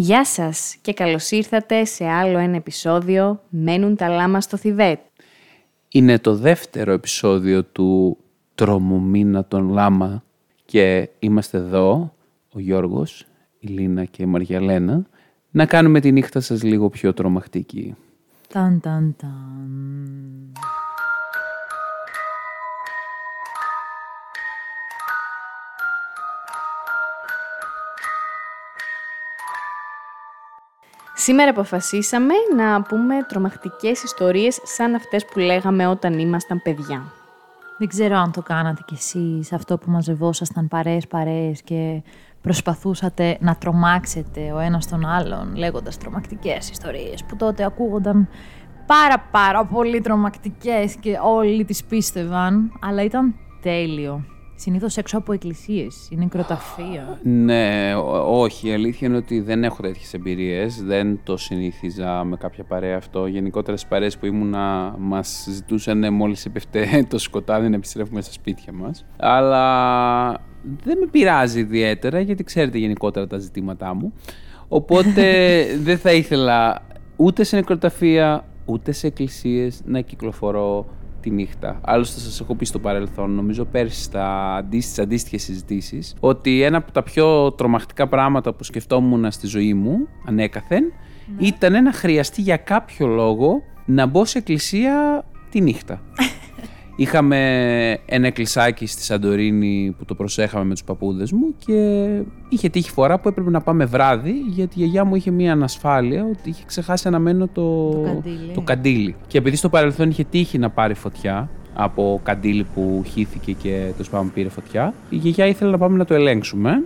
Γεια σας και καλώς ήρθατε σε άλλο ένα επεισόδιο «Μένουν τα λάμα στο Θιβέτ». Είναι το δεύτερο επεισόδιο του «Τρομομήνα των Λάμα» και είμαστε εδώ, ο Γιώργος, η Λίνα και η Μαριαλένα, να κάνουμε τη νύχτα σας λίγο πιο τρομακτική. Ταν, ταν, ταν. Σήμερα αποφασίσαμε να πούμε τρομακτικές ιστορίες σαν αυτές που λέγαμε όταν ήμασταν παιδιά. Δεν ξέρω αν το κάνατε κι εσείς αυτό που μαζευόσασταν παρέες παρέες και προσπαθούσατε να τρομάξετε ο ένας τον άλλον λέγοντας τρομακτικές ιστορίες που τότε ακούγονταν πάρα πάρα πολύ τρομακτικές και όλοι τις πίστευαν, αλλά ήταν τέλειο. Συνήθως έξω από εκκλησίες, είναι νεκροταφεία. Ναι, ό- όχι. Η αλήθεια είναι ότι δεν έχω τέτοιες εμπειρίες. Δεν το συνήθιζα με κάποια παρέα αυτό. Γενικότερα στις παρέες που ήμουνα, μας ζητούσαν μόλις έπεφτε το σκοτάδι να επιστρέφουμε στα σπίτια μας. Αλλά δεν με πειράζει ιδιαίτερα γιατί ξέρετε γενικότερα τα ζητήματά μου. Οπότε δεν θα ήθελα ούτε σε νεκροταφεία ούτε σε εκκλησίες να κυκλοφορώ τη νύχτα. Άλλωστε σας έχω πει στο παρελθόν, νομίζω πέρσι στα, αντί- στις αντίστοιχες συζητήσεις, ότι ένα από τα πιο τρομακτικά πράγματα που σκεφτόμουν στη ζωή μου, ανέκαθεν, ήταν να χρειαστεί για κάποιο λόγο να μπω σε εκκλησία τη νύχτα. Είχαμε ένα εκκλησάκι στη Σαντορίνη που το προσέχαμε με τους παππούδες μου και είχε τύχει φορά που έπρεπε να πάμε βράδυ γιατί η γιαγιά μου είχε μία ανασφάλεια ότι είχε ξεχάσει να μένω το, Το καντήλι. το καντήλι. Και επειδή στο παρελθόν είχε τύχει να πάρει φωτιά από καντήλι που χύθηκε και το πάντων πήρε φωτιά, η γιαγιά ήθελε να πάμε να το ελέγξουμε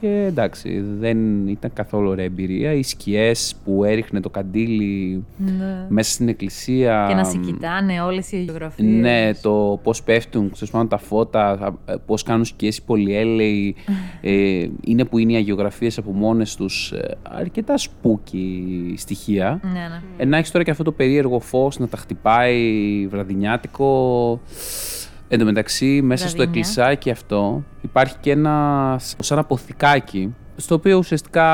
και εντάξει δεν ήταν καθόλου ωραία εμπειρία. Οι σκιές που έριχνε το καντήλι Ναι. μέσα στην εκκλησία. Και να σε κοιτάνε όλες οι γεωγραφίες. Ναι, το πώς πέφτουν ξέρεις, πάνω τα φώτα, πώς κάνουν σκιές οι πολυέλαιοι. ε, είναι που είναι οι αγιογραφίες από μόνες τους. αρκετά σπούκι στοιχεία. Ναι, ναι. Ε, να έχεις τώρα και αυτό το περίεργο φως να τα χτυπάει βραδινιάτικο. Εν τω μεταξύ, μέσα στο Βραδινιά. εκκλησάκι αυτό υπάρχει και ένα σαν αποθηκάκι στο οποίο ουσιαστικά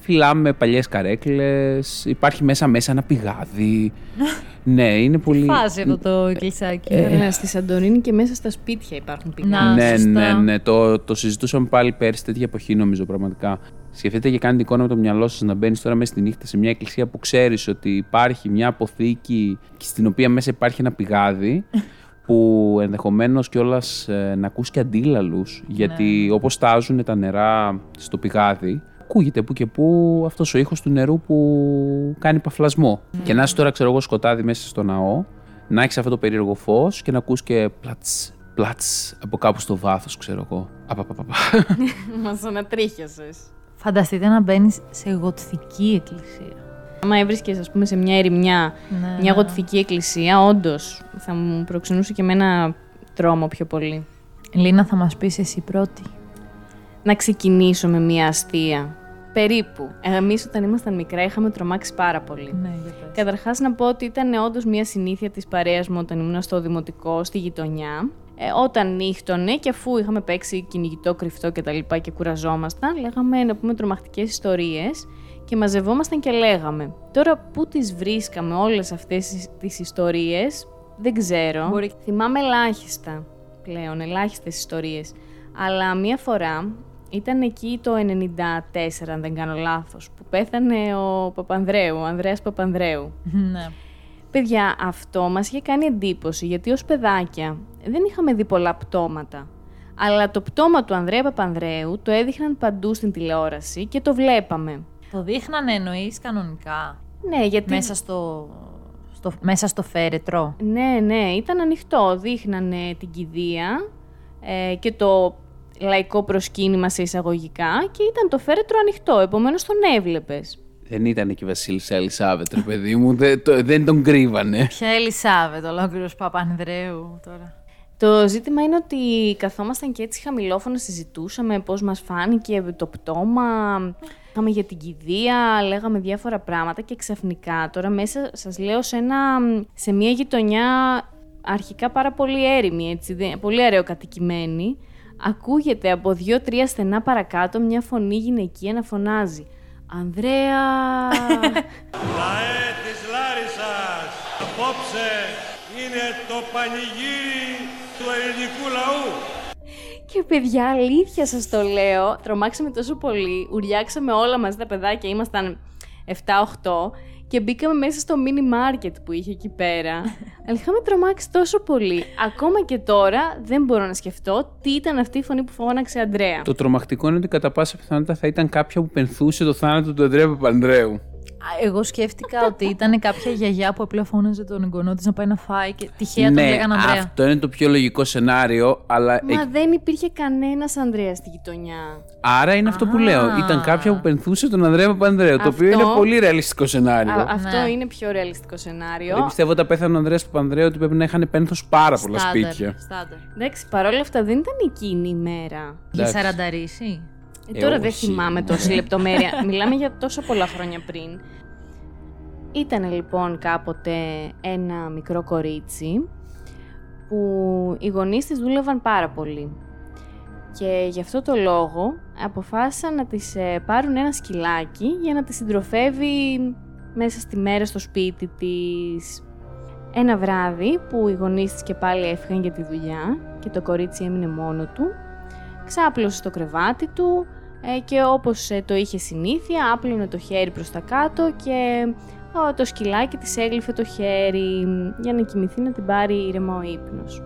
φυλάμε παλιές καρέκλες, υπάρχει μέσα μέσα ένα πηγάδι. ναι, είναι πολύ... Φάση αυτό το εκκλησάκι; Ε, στη Σαντορίνη και μέσα στα σπίτια υπάρχουν Να. πηγάδια. ναι, σωστά. ναι, ναι. Το, το συζητούσαμε πάλι πέρσι τέτοια εποχή, νομίζω πραγματικά. Σκεφτείτε και κάνετε εικόνα με το μυαλό σας να μπαίνεις τώρα μέσα στη νύχτα σε μια εκκλησία που ξέρεις ότι υπάρχει μια αποθήκη και στην οποία μέσα υπάρχει ένα πηγάδι. που ενδεχομένως κιόλας να ακούς και αντίλαλους, γιατί όπως στάζουν τα νερά στο πηγάδι, ακούγεται που και που αυτός ο ήχος του νερού που κάνει παφλασμό. Και να είσαι τώρα, ξέρω εγώ, σκοτάδι μέσα στο ναό, να έχεις αυτό το περίεργο φως και να ακούς και πλατς, πλατς από κάπου στο βάθος, ξέρω εγώ. Απαπαπαπα. Μας ανατρίχιασες. Φανταστείτε να μπαίνεις σε γοτθική εκκλησία. Άμα έβρισκες, ας πούμε, σε μια ερημιά Ναι, μια ναι. γοτθική εκκλησία, όντως θα μου προξενούσε και εμένα τρόμο πιο πολύ. Λίνα, θα μας πεις εσύ πρώτη. Να ξεκινήσω με μια αστεία. Περίπου. Εμείς όταν ήμασταν μικρά είχαμε τρομάξει πάρα πολύ. Ναι, για πες. Καταρχάς, να πω ότι ήταν όντως μια συνήθεια της παρέας μου όταν ήμουν στο δημοτικό, στη γειτονιά. Ε, όταν νύχτωνε και αφού είχαμε παίξει κυνηγητό, κρυφτό κτλ. Και, και κουραζόμασταν, λέγαμε να πούμε τρομακτικές ιστορίες και μαζευόμασταν και λέγαμε. Τώρα που τις βρίσκαμε όλες αυτές τις ιστορίες, δεν ξέρω. Μπορεί- Θυμάμαι ελάχιστα πλέον, ελάχιστες ιστορίες. Αλλά μία φορά ήταν εκεί το 94, αν δεν κάνω λάθος, που πέθανε ο Παπανδρέου, ο Ανδρέας Παπανδρέου. Ναι. Παιδιά, αυτό μας είχε κάνει εντύπωση, γιατί ως παιδάκια δεν είχαμε δει πολλά πτώματα. Αλλά το πτώμα του Ανδρέα Παπανδρέου το έδειχναν παντού στην τηλεόραση και το βλέπαμε. Το δείχνανε εννοείς κανονικά; Ναι, γιατί... Μέσα στο, στο, μέσα στο φέρετρο; Ναι, ναι, ήταν ανοιχτό. Δείχνανε την κηδεία ε, και το λαϊκό προσκύνημα σε εισαγωγικά και ήταν το φέρετρο ανοιχτό, επομένως τον έβλεπες. δεν ήταν και η Βασίλισσα Ελισάβετ, ρε παιδί μου. Δεν, το- δεν τον κρύβανε. Ποια Ελισάβετ, ολόκληρος Παπανδρέου τώρα. Το ζήτημα είναι ότι καθόμασταν και έτσι χαμηλόφωνα συζητούσαμε πώς μας φάνηκε το πτώμα, είχαμε για την κηδεία, λέγαμε διάφορα πράγματα και ξαφνικά τώρα μέσα σας λέω σε, ένα, σε μια γειτονιά αρχικά πάρα πολύ έρημη, έτσι, δεν- πολύ αεροκατοικημένη, ακούγεται από δύο-τρία στενά παρακάτω μια φωνή γυναικεία να φωνάζει Ανδρέα! Λαέ της Λάρισας, απόψε είναι το πανηγύρι του ελληνικού λαού. Και παιδιά, αλήθεια σας το λέω, τρομάξαμε τόσο πολύ, ουριάξαμε όλα μαζί τα παιδάκια, ήμασταν 7-8 και μπήκαμε μέσα στο mini market που είχε εκεί πέρα. Αλλά είχαμε τρομάξει τόσο πολύ. Ακόμα και τώρα δεν μπορώ να σκεφτώ τι ήταν αυτή η φωνή που φώναξε Αντρέα. Το τρομακτικό είναι ότι κατά πάσα πιθανότητα θα ήταν κάποια που πενθούσε το θάνατο του Αντρέα Παπανδρέου. Εγώ σκέφτηκα ότι ήταν κάποια γιαγιά που απλά φώναζε τον εγγονό της να πάει να φάει και τυχαία τον ναι, λέγανε Ανδρέα. αυτό είναι το πιο λογικό σενάριο, αλλά. Μα εκ- δεν υπήρχε κανένας Ανδρέας στη γειτονιά. Άρα είναι αυτό που Α. λέω. Ήταν κάποια που πενθούσε τον Ανδρέα Παπανδρέου. Το οποίο Αυτό- είναι πολύ ρεαλιστικό σενάριο. Α, αυτό Ναι. είναι πιο ρεαλιστικό σενάριο. Δεν πιστεύω όταν πέθανε ο Ανδρέας Παπανδρέου ότι πρέπει να είχαν πένθο πάρα πολλά Στάνταρ, σπίτια. στάνταρ. Εντάξει, παρόλα αυτά δεν ήταν εκείνη η μέρα. Για Εντάξει. Σαρανταρίσι. Ε, Ε, τώρα δεν όχι. θυμάμαι τόση λεπτομέρεια. Μιλάμε για τόσο πολλά χρόνια πριν. Ήταν λοιπόν κάποτε ένα μικρό κορίτσι που οι γονείς της δούλευαν πάρα πολύ. Και γι' αυτό το λόγο αποφάσισαν να της ε, πάρουν ένα σκυλάκι για να της συντροφεύει μέσα στη μέρα στο σπίτι της. Ένα βράδυ που οι γονείς της και πάλι έφυγαν για τη δουλειά και το κορίτσι έμεινε μόνο του, ξάπλωσε στο κρεβάτι του ε, και όπως ε, το είχε συνήθεια άπλωνε το χέρι προς τα κάτω και ε, το σκυλάκι της έγλυφε το χέρι για να κοιμηθεί να την πάρει ήρεμα ο ύπνος.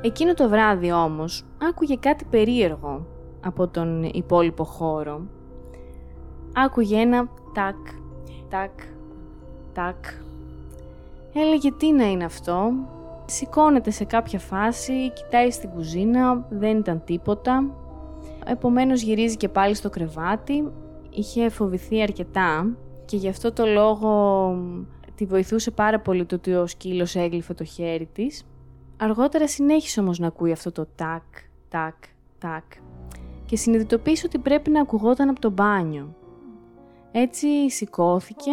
Εκείνο το βράδυ όμως άκουγε κάτι περίεργο από τον υπόλοιπο χώρο. Άκουγε ένα τάκ, τάκ, τάκ. Έλεγε τι να είναι αυτό; Σηκώνεται σε κάποια φάση, κοιτάει στην κουζίνα, δεν ήταν τίποτα. Επομένως γυρίζει και πάλι στο κρεβάτι. Είχε φοβηθεί αρκετά και γι' αυτό το λόγο μ, τη βοηθούσε πάρα πολύ το ότι ο σκύλος έγλυφε το χέρι της. Αργότερα συνέχισε όμως να ακούει αυτό το τάκ, τάκ, τάκ και συνειδητοποίησε ότι πρέπει να ακουγόταν από το μπάνιο. Έτσι σηκώθηκε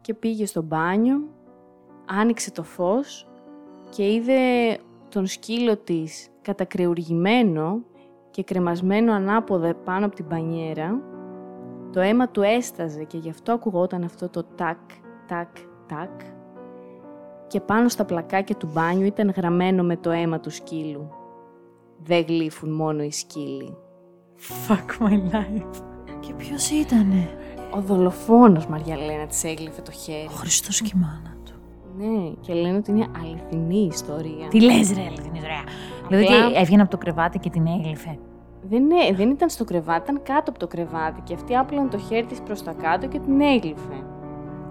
και πήγε στο μπάνιο, άνοιξε το φως και είδε τον σκύλο της κατακρεουργημένο και κρεμασμένο ανάποδα πάνω από την μπανιέρα. Το αίμα του έσταζε και γι' αυτό ακουγόταν αυτό το τάκ, τάκ, τάκ. Και πάνω στα πλακάκια του μπάνιου ήταν γραμμένο με το αίμα του σκύλου. Δεν γλύφουν μόνο οι σκύλοι. Fuck my life. Και ποιος ήτανε; Ο δολοφόνος Μαριαλένα της έγλυφε το χέρι. Ο Χριστός και η μάνα του. Ναι, και λένε ότι είναι αληθινή ιστορία. Τι λες ρε, Ελβίνη, ωραία. Δηλαδή Απλά- ότι έβγαινε από το κρεβάτι και την έγλυφε. Δεν, ναι, δεν ήταν στο κρεβάτι, ήταν κάτω από το κρεβάτι και αυτή άπλωνε το χέρι της προς τα κάτω και την έγλυφε.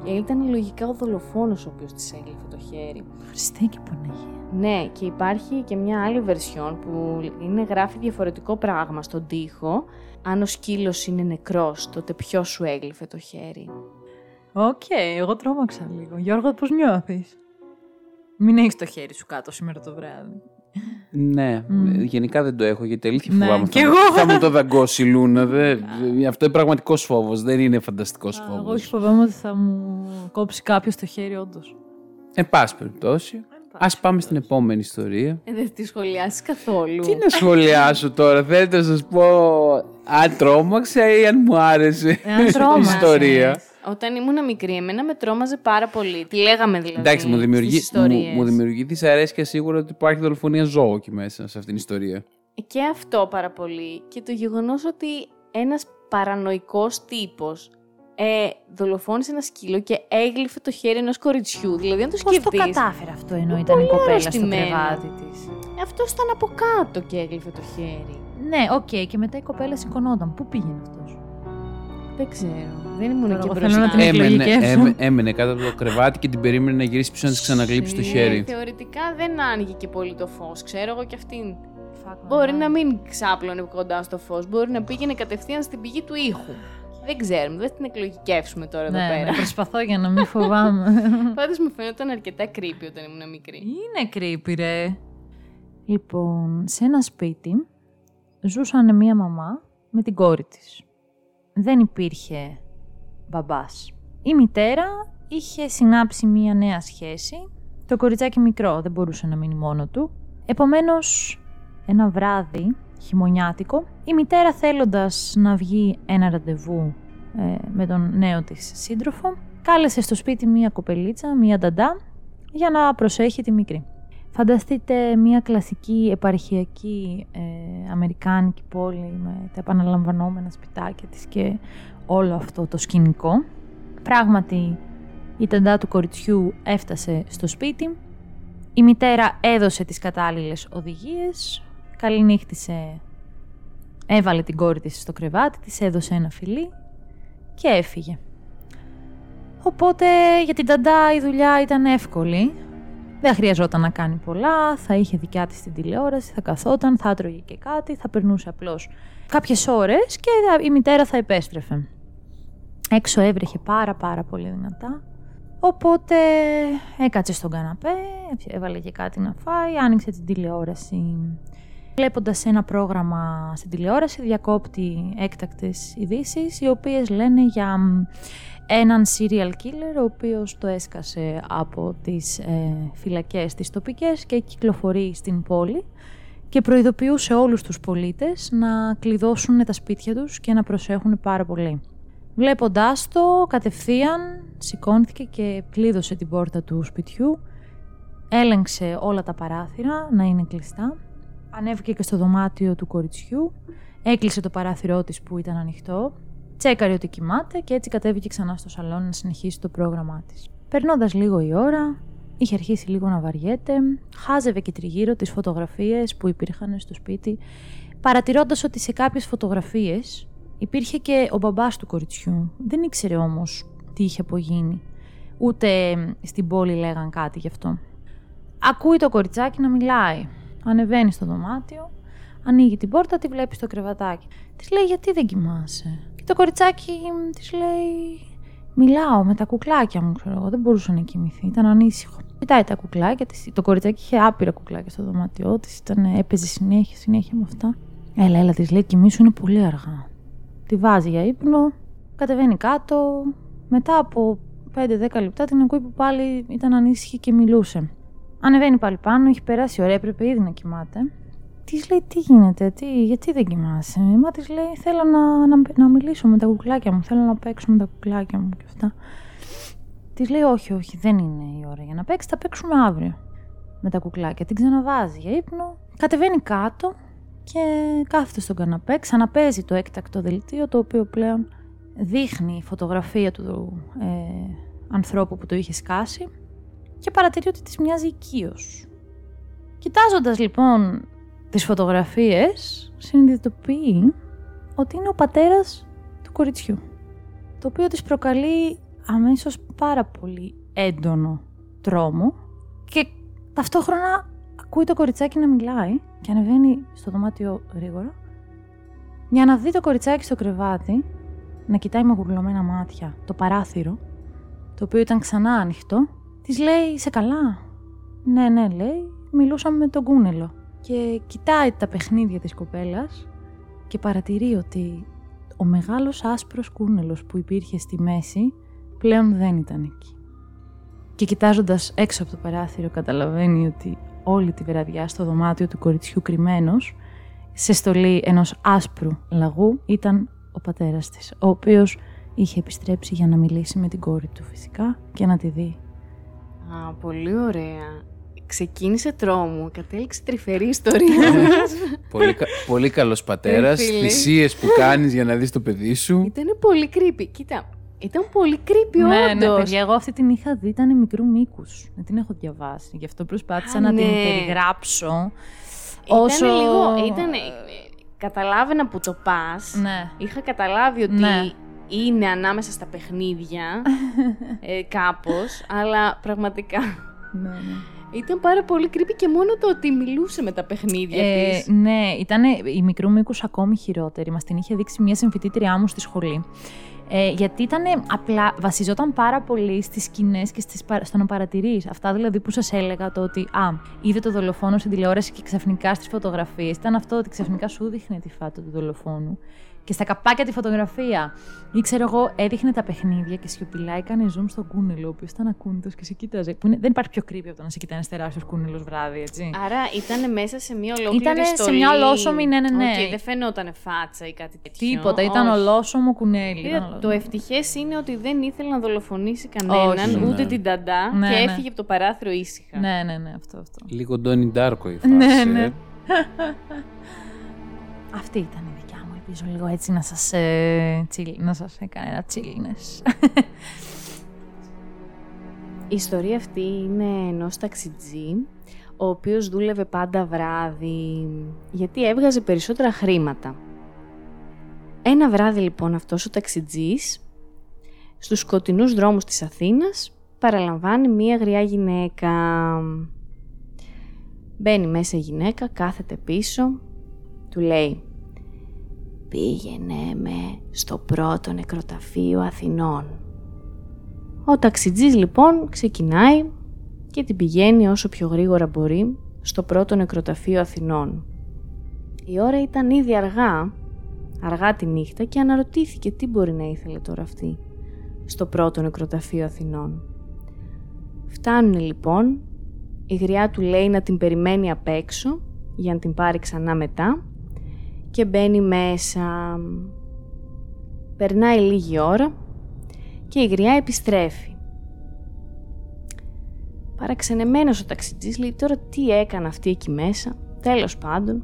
Και ήταν λογικά ο δολοφόνος ο οποίος της έγλυφε το χέρι. Χριστέ και Παναγία. Ναι, και υπάρχει και μια άλλη βερσιόν που είναι γράφει διαφορετικό πράγμα στον τοίχο. Αν ο σκύλος είναι νεκρός, τότε ποιος σου έγλυφε το χέρι; Οκ, εγώ τρόμαξα λίγο. Γιώργο, πώς νιώθεις; Μην έχεις το χέρι σου κάτω σήμερα το βράδυ. Ναι, γενικά δεν το έχω γιατί αλήθεια Ναι, φοβάμαι. κι θα, εγώ. θα μου το δαγκώσει η Λούνα. δεν- αυτό είναι πραγματικός φόβος, δεν είναι φανταστικός Εγώ φόβος. όχι φοβάμαι ότι θα μου κόψει κάποιος το χέρι, όντως. Εν πάση περιπτώσει, ας πάμε στην επόμενη ιστορία. Ε, δεν τη σχολιάσεις καθόλου. Τι να σχολιάσω τώρα, θέλετε να σας πω αν τρόμαξα ή αν μου άρεσε Εάν η τρόμαξες. ιστορία. Όταν ήμουν μικρή, εμένα με τρόμαζε πάρα πολύ. Τι λέγαμε δηλαδή. Εντάξει, μου δημιουργεί, στις μου, ιστορίες; μου δημιουργεί δυσαρέσκεια σίγουρα ότι υπάρχει δολοφονία ζώου εκεί μέσα σε αυτήν την ιστορία. Και αυτό πάρα πολύ. Και το γεγονός ότι ένας παρανοϊκός τύπος ε, δολοφόνησε ένα σκύλο και έγλυφε το χέρι ενός κοριτσιού. Δηλαδή, αν το Πώς το σκεφτείς, κατάφερε αυτό ενώ ήταν η κοπέλα στο αρρωστημένο. κρεβάτι της; αυτός ήταν από κάτω και έγλυφε το χέρι. Ναι, οκ, και μετά η κοπέλα σηκωνόταν. Πού πήγαινε αυτό; Δεν ξέρω. Δεν ήμουν Τώρα εκεί εγώ θέλω μπροστά. να την Έμενε, εκλογικεύσω. έμενε, έμενε κάτω από το κρεβάτι και την περίμενε να γυρίσει πίσω να της ξαναγλύψει το Ε, χέρι. Θεωρητικά δεν άνοιγε και πολύ το φως. Ξέρω εγώ και αυτήν. Fuck my Μπορεί life. να μην ξάπλωνε κοντά στο φως. Μπορεί να πήγαινε κατευθείαν στην πηγή του ήχου. Δεν ξέρουμε. Δεν την εκλογικεύσουμε τώρα εδώ Ναι, πέρα. ναι, προσπαθώ για να μην φοβάμαι. Πάντως μου φαίνονταν αρκετά creepy όταν ήμουν μικρή. Είναι creepy, ρε. Λοιπόν, σε ένα σπίτι ζούσαν μία μαμά με την κόρη της. Δεν υπήρχε μπαμπάς. Η μητέρα είχε συνάψει μία νέα σχέση. Το κοριτσάκι μικρό δεν μπορούσε να μείνει μόνο του. Επομένως, ένα βράδυ χειμωνιάτικο, η μητέρα θέλοντας να βγει ένα ραντεβού ε, με τον νέο της σύντροφο, κάλεσε στο σπίτι μία κοπελίτσα, μία νταντά, για να προσέχει τη μικρή. Φανταστείτε μία κλασική επαρχιακή ε, αμερικάνικη πόλη με τα επαναλαμβανόμενα σπιτάκια της και όλο αυτό το σκηνικό. Πράγματι, η ταντά του κοριτσιού έφτασε στο σπίτι. Η μητέρα έδωσε τις κατάλληλες οδηγίες, καληνύχτησε, έβαλε την κόρη της στο κρεβάτι, της έδωσε ένα φιλί και έφυγε. Οπότε για την Ταντά η δουλειά ήταν εύκολη. Δεν χρειαζόταν να κάνει πολλά, θα είχε δικιά της την τηλεόραση, θα καθόταν, θα έτρωγε και κάτι, θα περνούσε απλώς κάποιες ώρες και η μητέρα θα επέστρεφε. Έξω έβρεχε πάρα πάρα πολύ δυνατά. Οπότε έκατσε στον καναπέ, έβαλε και κάτι να φάει, άνοιξε την τηλεόραση. Βλέποντας ένα πρόγραμμα στην τηλεόραση διακόπτει έκτακτες ειδήσεις, οι οποίες λένε για έναν serial killer ο οποίος το έσκασε από τις ε, φυλακές τις τοπικές και κυκλοφορεί στην πόλη και προειδοποιούσε όλους τους πολίτες να κλειδώσουν τα σπίτια τους και να προσέχουν πάρα πολύ. Βλέποντάς το, κατευθείαν σηκώνθηκε και κλείδωσε την πόρτα του σπιτιού, έλεγξε όλα τα παράθυρα να είναι κλειστά, ανέβηκε και στο δωμάτιο του κοριτσιού, έκλεισε το παράθυρό της που ήταν ανοιχτό, τσέκαρε ότι κοιμάται και έτσι κατέβηκε ξανά στο σαλόνι να συνεχίσει το πρόγραμμά της. Περνώντας λίγο η ώρα, είχε αρχίσει λίγο να βαριέται, χάζευε και τριγύρω τις φωτογραφίες που υπήρχαν στο σπίτι, παρατηρώντας ότι σε κάποιες φωτογραφίες Υπήρχε και ο μπαμπάς του κοριτσιού. Δεν ήξερε όμως τι είχε απογίνει. Ούτε στην πόλη λέγαν κάτι γι' αυτό. Ακούει το κοριτσάκι να μιλάει. Ανεβαίνει στο δωμάτιο, ανοίγει την πόρτα, τη βλέπει στο κρεβατάκι. Της λέει: Γιατί δεν κοιμάσαι; Και το κοριτσάκι της λέει: Μιλάω με τα κουκλάκια μου, ξέρω εγώ. Δεν μπορούσε να κοιμηθεί. Ήταν ανήσυχο. Κοιτάει τα κουκλάκια της. Το κοριτσάκι είχε άπειρα κουκλάκια στο δωμάτιό της. Έπαιζε συνέχεια, συνέχεια με αυτά. Έλα, έλα, της λέει: Κοιμήσου είναι πολύ αργά τη βάζει για ύπνο, κατεβαίνει κάτω. Μετά από 5-10 λεπτά την ακούει που πάλι ήταν ανήσυχη και μιλούσε. Ανεβαίνει πάλι πάνω, έχει περάσει ωραία, έπρεπε ήδη να κοιμάται. Της λέει τι γίνεται, τι, γιατί δεν κοιμάσαι; Μα της λέει θέλω να, να, να, μιλήσω με τα κουκλάκια μου, θέλω να παίξω με τα κουκλάκια μου και αυτά. Της λέει όχι, όχι, δεν είναι η ώρα για να παίξεις, θα παίξουμε αύριο με τα κουκλάκια. Την ξαναβάζει για ύπνο, κατεβαίνει κάτω, και κάθεται στον καναπέ, ξαναπέζει το έκτακτο δελτίο, το οποίο πλέον δείχνει η φωτογραφία του ε, ανθρώπου που το είχε σκάσει και παρατηρεί ότι της μοιάζει οικείος. Κοιτάζοντας λοιπόν τις φωτογραφίες, συνειδητοποιεί ότι είναι ο πατέρας του κοριτσιού, το οποίο της προκαλεί αμέσως πάρα πολύ έντονο τρόμο και ταυτόχρονα ακούει το κοριτσάκι να μιλάει και ανεβαίνει στο δωμάτιο γρήγορα για να δει το κοριτσάκι στο κρεβάτι να κοιτάει με γουρλωμένα μάτια το παράθυρο, το οποίο ήταν ξανά ανοιχτό. Της λέει: Σε καλά. Ναι, ναι, λέει. Μιλούσαμε με τον κούνελο. Και κοιτάει τα παιχνίδια της κοπέλας και παρατηρεί ότι ο μεγάλος άσπρος κούνελος που υπήρχε στη μέση πλέον δεν ήταν εκεί. Και κοιτάζοντας έξω από το παράθυρο καταλαβαίνει ότι όλη τη βραδιά στο δωμάτιο του κοριτσιού κρυμμένος, σε στολή ενός άσπρου λαγού, ήταν ο πατέρας της, ο οποίος είχε επιστρέψει για να μιλήσει με την κόρη του φυσικά και να τη δει. Α, πολύ ωραία. Ξεκίνησε τρόμο, κατέληξε τρυφερή ιστορία. πολύ, πολύ καλός πατέρας, θυσίες που κάνεις για να δεις το παιδί σου. Ήταν πολύ creepy. Κοίτα, ήταν πολύ creepy, ναι, όντως. Ναι, παιδιά, εγώ αυτή την είχα δει, ήταν μικρού μήκους. Δεν την έχω διαβάσει. Γι' αυτό προσπάθησα να την ναι. περιγράψω. Ήταν όσο... λίγο. Ήταν, καταλάβαινα που το πας. Ναι. Είχα καταλάβει ότι ναι. Είναι ανάμεσα στα παιχνίδια. ε, Κάπως. Αλλά πραγματικά. Ναι, ναι. Ήταν πάρα πολύ creepy και μόνο το ότι μιλούσε με τα παιχνίδια ε, της. Ναι, ήταν η μικρού μήκους ακόμη χειρότερη. Μας την είχε δείξει μια συμφιτήτριά μου στη σχολή. Ε, γιατί ήταν απλά, βασιζόταν πάρα πολύ στις σκηνές και στις, στο να παρατηρείς. Αυτά δηλαδή που σας έλεγα το ότι Α, είδε το δολοφόνο στην τηλεόραση και ξαφνικά στις φωτογραφίες. Ήταν αυτό ότι ξαφνικά σου δείχνει τη φάτα του δολοφόνου. Και στα καπάκια τη φωτογραφία. Ή ξέρω εγώ, έδειχνε τα παιχνίδια και σιωπηλά έκανε zoom στον κούνελο, ο οποίος ήταν ακούνητο και σε κοίταζε. Που είναι, δεν υπάρχει πιο creepy από το να σε κοιτάει ένα τεράστιο κούνελος βράδυ, έτσι. Άρα ήταν μέσα σε μια ολόκληρη Ήτανε σε στολή. μια ολόσωμη, ναι, ναι, ναι. Οκ, δεν φαινόταν φάτσα ή κάτι τέτοιο. Τίποτα, ήταν Όχι. ολόσωμο κουνέλι. Είδα, ήταν το ολόσωμο. ευτυχές είναι ότι δεν ήθελε να δολοφονήσει κανέναν, Όχι. ούτε Ναι. την νταντά Ναι, και ναι. έφυγε από το παράθυρο ήσυχα. Ναι, ναι, ναι, αυτό, αυτό. Λίγο Donnie Darko η φάση. Ναι, ναι. ε. Αυτή ήταν η δικιά μου. Ελπίζω λίγο έτσι να σας, ε, chill- να σας έκανε ένα chillness. Η ιστορία αυτή είναι ενός ταξιτζή, ο οποίος δούλευε πάντα βράδυ, γιατί έβγαζε περισσότερα χρήματα. Ένα βράδυ λοιπόν αυτός ο ταξιτζής, στους σκοτεινούς δρόμους της Αθήνας, παραλαμβάνει μία γριά γυναίκα. Μπαίνει μέσα η γυναίκα, κάθεται πίσω, του λέει «Πήγαινε με στο πρώτο νεκροταφείο Αθηνών». Ο ταξιτζής λοιπόν ξεκινάει και την πηγαίνει όσο πιο γρήγορα μπορεί στο πρώτο νεκροταφείο Αθηνών. Η ώρα ήταν ήδη αργά, αργά τη νύχτα και αναρωτήθηκε τι μπορεί να ήθελε τώρα αυτή στο πρώτο νεκροταφείο Αθηνών. Φτάνουν λοιπόν, η γριά του λέει να την περιμένει απ' έξω για να την πάρει ξανά μετά και μπαίνει μέσα. Περνάει λίγη ώρα και η γριά επιστρέφει. Παραξενεμένος ο ταξιτζής λέει τώρα τι έκανε αυτή εκεί μέσα, τέλος πάντων.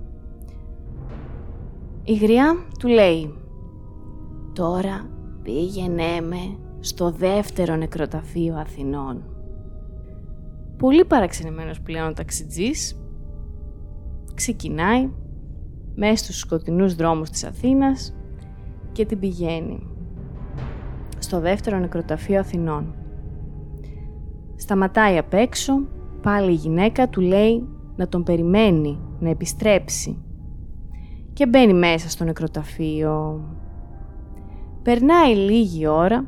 Η γριά του λέει «Τώρα πήγαινέ με στο δεύτερο νεκροταφείο Αθηνών». Πολύ παραξενεμένος πλέον ο ταξιτζής ξεκινάει μέσα στους σκοτεινούς δρόμους της Αθήνας και την πηγαίνει στο δεύτερο νεκροταφείο Αθηνών. Σταματάει απ' έξω, πάλι η γυναίκα του λέει να τον περιμένει, να επιστρέψει. Και μπαίνει μέσα στο νεκροταφείο. Περνάει λίγη ώρα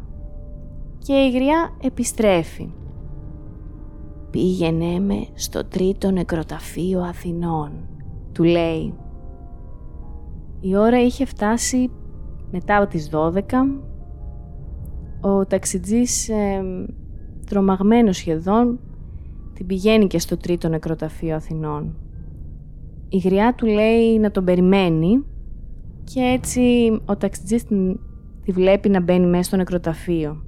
και η γριά επιστρέφει. «Πήγαινε με στο τρίτο νεκροταφείο Αθηνών», του λέει. Η ώρα είχε φτάσει μετά από τις 12 ο ταξιτζής, ε, τρομαγμένος σχεδόν, την πηγαίνει και στο τρίτο νεκροταφείο Αθηνών. Η γριά του λέει να τον περιμένει και έτσι ο ταξιτζής την, τη βλέπει να μπαίνει μέσα στο νεκροταφείο.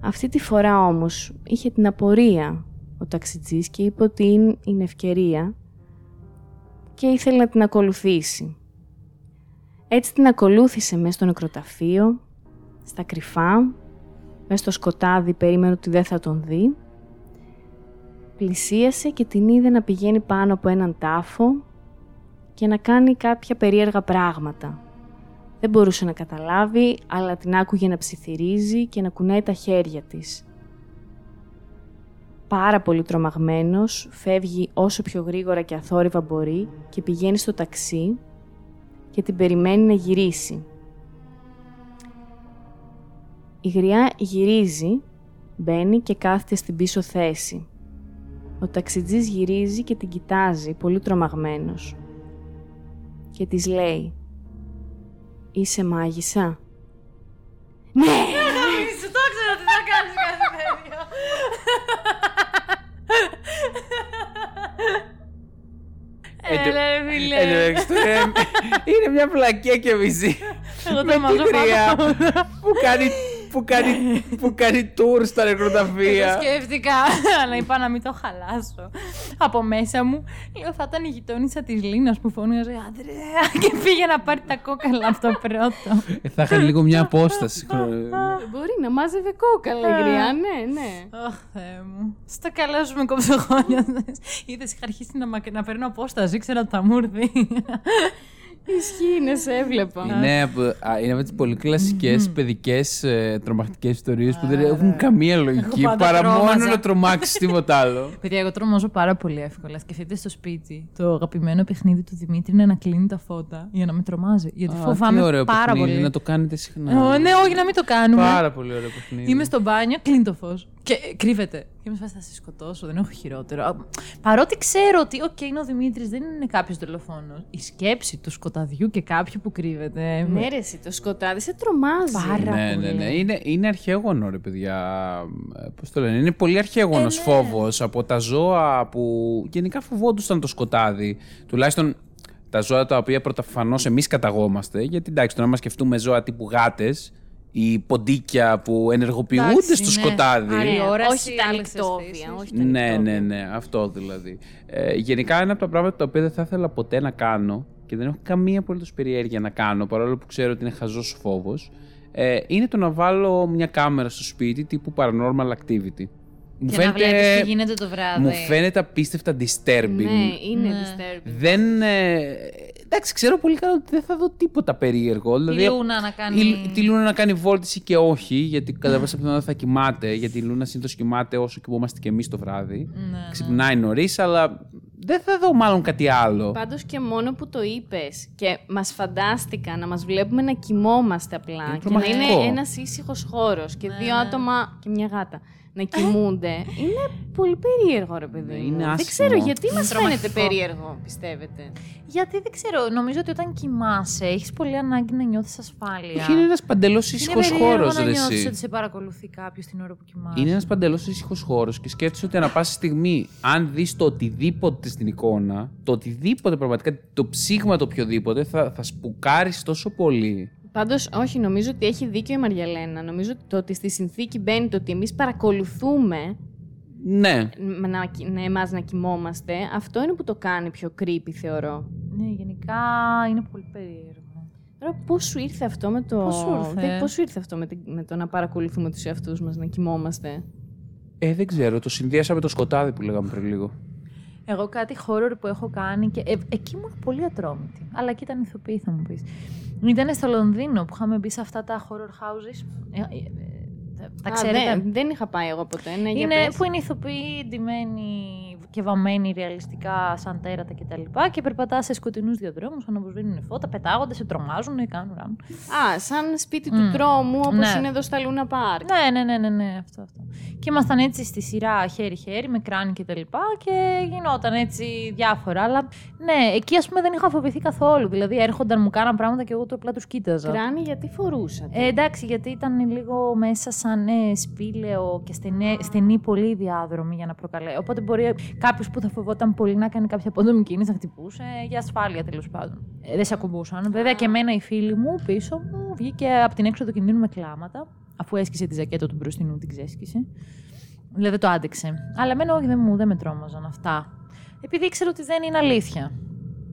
Αυτή τη φορά όμως είχε την απορία ο ταξιτζής και είπε ότι είναι- είναι ευκαιρία και ήθελε να την ακολουθήσει. Έτσι την ακολούθησε μέσα στο νεκροταφείο, στα κρυφά, μέσα στο σκοτάδι περίμενε ότι δεν θα τον δει. Πλησίασε και την είδε να πηγαίνει πάνω από έναν τάφο και να κάνει κάποια περίεργα πράγματα. Δεν μπορούσε να καταλάβει, αλλά την άκουγε να ψιθυρίζει και να κουνάει τα χέρια της. Πάρα πολύ τρομαγμένος, φεύγει όσο πιο γρήγορα και αθόρυβα μπορεί και πηγαίνει στο ταξί και την περιμένει να γυρίσει. Η γριά γυρίζει, μπαίνει και κάθεται στην πίσω θέση. Ο ταξιτζής γυρίζει και την κοιτάζει, πολύ τρομαγμένος. Και της λέει «Είσαι μάγισσα» «Ναι!» Σου το ξέρω ότι θα κάνεις κάτι τέτοιο. Έλα ρε φίλε. Εν τω μεταξύ, τώρα είναι μια πλακία και μισή. Εγώ με το μάζω τη γριά πάνω. που κάνει, που κάνει, που κάνει tour στα Το νεκροταφεία. σκέφτηκα, αλλά είπα να μην το χαλάσω. Από μέσα μου, λέω θα ήταν η γειτόνισσα της Λίνας που φώναζε Ανδρέα και πήγε να πάρει τα κόκαλα από το πρώτο. Ε, θα είχαν λίγο μια απόσταση. Μπορεί να μάζευε κόκαλα η γριά, ναι, ναι. Αχ, Θεέ μου. Στο καλά σου με κοψογόνια. Είδες, είχα αρχίσει να, μακ- να παίρνω απόσταση, ήξερα ότι θα μου έρθει. Ισχύει, ναι, σε έβλεπα. Είναι από, α, είναι από τις πολύ κλασικές παιδικές ε, τρομακτικές ιστορίες που δεν έχουν καμία λογική πάντα παρά μόνο τρόμαζα. να τρομάξεις τίποτα άλλο. Παιδιά, εγώ τρομάζω πάρα πολύ εύκολα. Σκεφτείτε στο σπίτι. Το αγαπημένο παιχνίδι του Δημήτρη είναι να κλείνει τα φώτα για να με τρομάζει. Γιατί Α, φοβάμαι τι ωραίο πάρα παιχνίδι, πολύ. Να το κάνετε συχνά. Ω, ναι, όχι, να μην το κάνουμε. Πάρα πολύ ωραίο παιχνίδι. Είμαι στο μπάνιο, κλείνει το φως. Και κρύβεται. Και με θα σε σκοτώσω, δεν έχω χειρότερο. Α, Παρότι ξέρω ότι, οκ, είναι ο Δημήτρης, δεν είναι κάποιος δολοφόνος. Η σκέψη του σκοταδιού και κάποιου που κρύβεται. με- Ναι, ρε, εσύ, το σκοτάδι σε τρομάζει. Πάρα ναι, πολύ. ναι, ναι. Είναι, είναι αρχέγονο, ρε παιδιά. Πώς το λένε, είναι πολύ αρχέγονος Ε, ναι. φόβος από τα ζώα που γενικά φοβόντουσαν το σκοτάδι. Τουλάχιστον τα ζώα τα οποία πρωτοφανώς εμείς καταγόμαστε. Γιατί εντάξει, τώρα να σκεφτούμε ζώα τύπου γάτες ή ποντίκια που ενεργοποιούνται Εντάξει, στο ναι. σκοτάδι. Άλλη όραση, όχι τα άλλες νυχτόβια. αισθήσεις. Όχι τα Ναι, νυχτόβια. ναι, ναι, αυτό δηλαδή. Ε, γενικά ένα από τα πράγματα τα οποία δεν θα ήθελα ποτέ να κάνω και δεν έχω καμία απολύτως περιέργεια να κάνω, παρόλο που ξέρω ότι είναι χαζός φόβος, ε, είναι το να βάλω μια κάμερα στο σπίτι τύπου paranormal activity. Μου Και να βλέπεις τι γίνεται το βράδυ. μου φαίνεται απίστευτα disturbing. Ναι, είναι Ναι. disturbing. Δεν. Ε, εντάξει, ξέρω πολύ καλά ότι δεν θα δω τίποτα περίεργο. Τη Δηλαδή, Λούνα να κάνει. η, τη Λούνα να κάνει βόλτιση και όχι, γιατί κατά πάσα πιθανότητα θα κοιμάται. Γιατί η Λούνα συνήθως κοιμάται όσο κοιμόμαστε και εμείς το βράδυ. Ναι, Ξυπνάει νωρίς, αλλά δεν θα δω μάλλον κάτι άλλο. Πάντως και μόνο που το είπες και μας φαντάστηκα να μας βλέπουμε να κοιμόμαστε απλά Είναι και να τρομακτικό. είναι ένας ήσυχος χώρος και δύο άτομα και μια γάτα να κοιμούνται. είναι πολύ περίεργο ρε παιδί Ναι, μου. είναι Δεν άσχημο. ξέρω γιατί μας Τρομακτικό. φαίνεται περίεργο, πιστεύετε. Γιατί δεν ξέρω, νομίζω ότι όταν κοιμάσαι έχεις πολύ ανάγκη να νιώθεις ασφάλεια. Όχι, είναι ένας παντελώς ήσυχος Είναι περίεργο χώρος, να ρε. νιώθεις εσύ. ότι σε παρακολουθεί κάποιος την ώρα που κοιμάσαι. Είναι ένας παντελώς ήσυχος χώρος και σκέφτεσαι ότι ανά πάσα στιγμή, αν δεις το οτιδήποτε στην εικόνα, το οτιδήποτε πραγματικά, το ψήγμα το οποιοδήποτε, θα, θα σπουκάρεις τόσο πολύ. Πάντως, όχι, νομίζω ότι έχει δίκιο η Μαριαλένα. Νομίζω ότι το ότι στη συνθήκη μπαίνει το ότι εμείς παρακολουθούμε Ναι. με να, να εμάς να κοιμόμαστε, αυτό είναι που το κάνει πιο creepy, θεωρώ. Ναι, γενικά είναι πολύ περίεργο. Τώρα πώς σου ήρθε αυτό με το... Πώς σου ήρθε; Δεν- πώς σου ήρθε αυτό με, τη- με το να παρακολουθούμε τους εαυτούς μας, να κοιμόμαστε; Ε, δεν ξέρω, το συνδυάσα με το σκοτάδι που λέγαμε πριν λίγο. Εγώ κάτι horror που έχω κάνει και ε, εκεί ήμουν πολύ ατρόμητη. Αλλά εκεί ήταν ηθοποιή, θα μου πεις. Ήταν στο Λονδίνο που είχαμε μπει σε αυτά τα horror houses. Ε, ε, ε, τα- τα Α, ξέρετε. δεν, δεν είχα πάει εγώ ποτέ. Ναι, για Είναι πες. που είναι ηθοποιοί ντυμένοι και βαμμένοι ρεαλιστικά σαν τέρατα κτλ. Και, τα λοιπά και περπατά σε σκοτεινούς διαδρόμου, αναβοσβήνουν φώτα, πετάγονται, σε τρομάζουν, κάνουν ράνουν. Α, σαν σπίτι του Μμ. τρόμου, όπως Ναι. είναι εδώ στα Λούνα Πάρκ. Ναι, ναι, ναι, ναι, ναι, αυτό, αυτό. Και ήμασταν έτσι στη σειρά χέρι-χέρι με κράνη και τα λοιπά και γινόταν έτσι διάφορα. Αλλά ναι, εκεί ας πούμε δεν είχα φοβηθεί καθόλου. Δηλαδή έρχονταν, μου κάναν πράγματα και εγώ το απλά τους κοίταζα. Κράνη γιατί φορούσατε; Ε, εντάξει, γιατί ήταν λίγο μέσα σαν ε, σπήλαιο και στενέ, στενή πολύ διάδρομη για να προκαλέσει. Οπότε μπορεί κάποιος που θα φοβόταν πολύ να κάνει κάποια απότομη κίνηση να χτυπούσε για ασφάλεια τέλος πάντων. Ε, δεν σε ακουμπούσαν. Βέβαια και εμένα η φίλη μου πίσω μου βγήκε από την έξοδο κινδύνου με κλάματα, αφού έσκησε τη ζακέτα του μπροστινού, την ξέσκησε. Δηλαδή δεν το άντεξε. Αλλά εμένα όχι, δεν, μου, δεν με τρόμαζαν αυτά. Επειδή ήξερα ότι δεν είναι αλήθεια.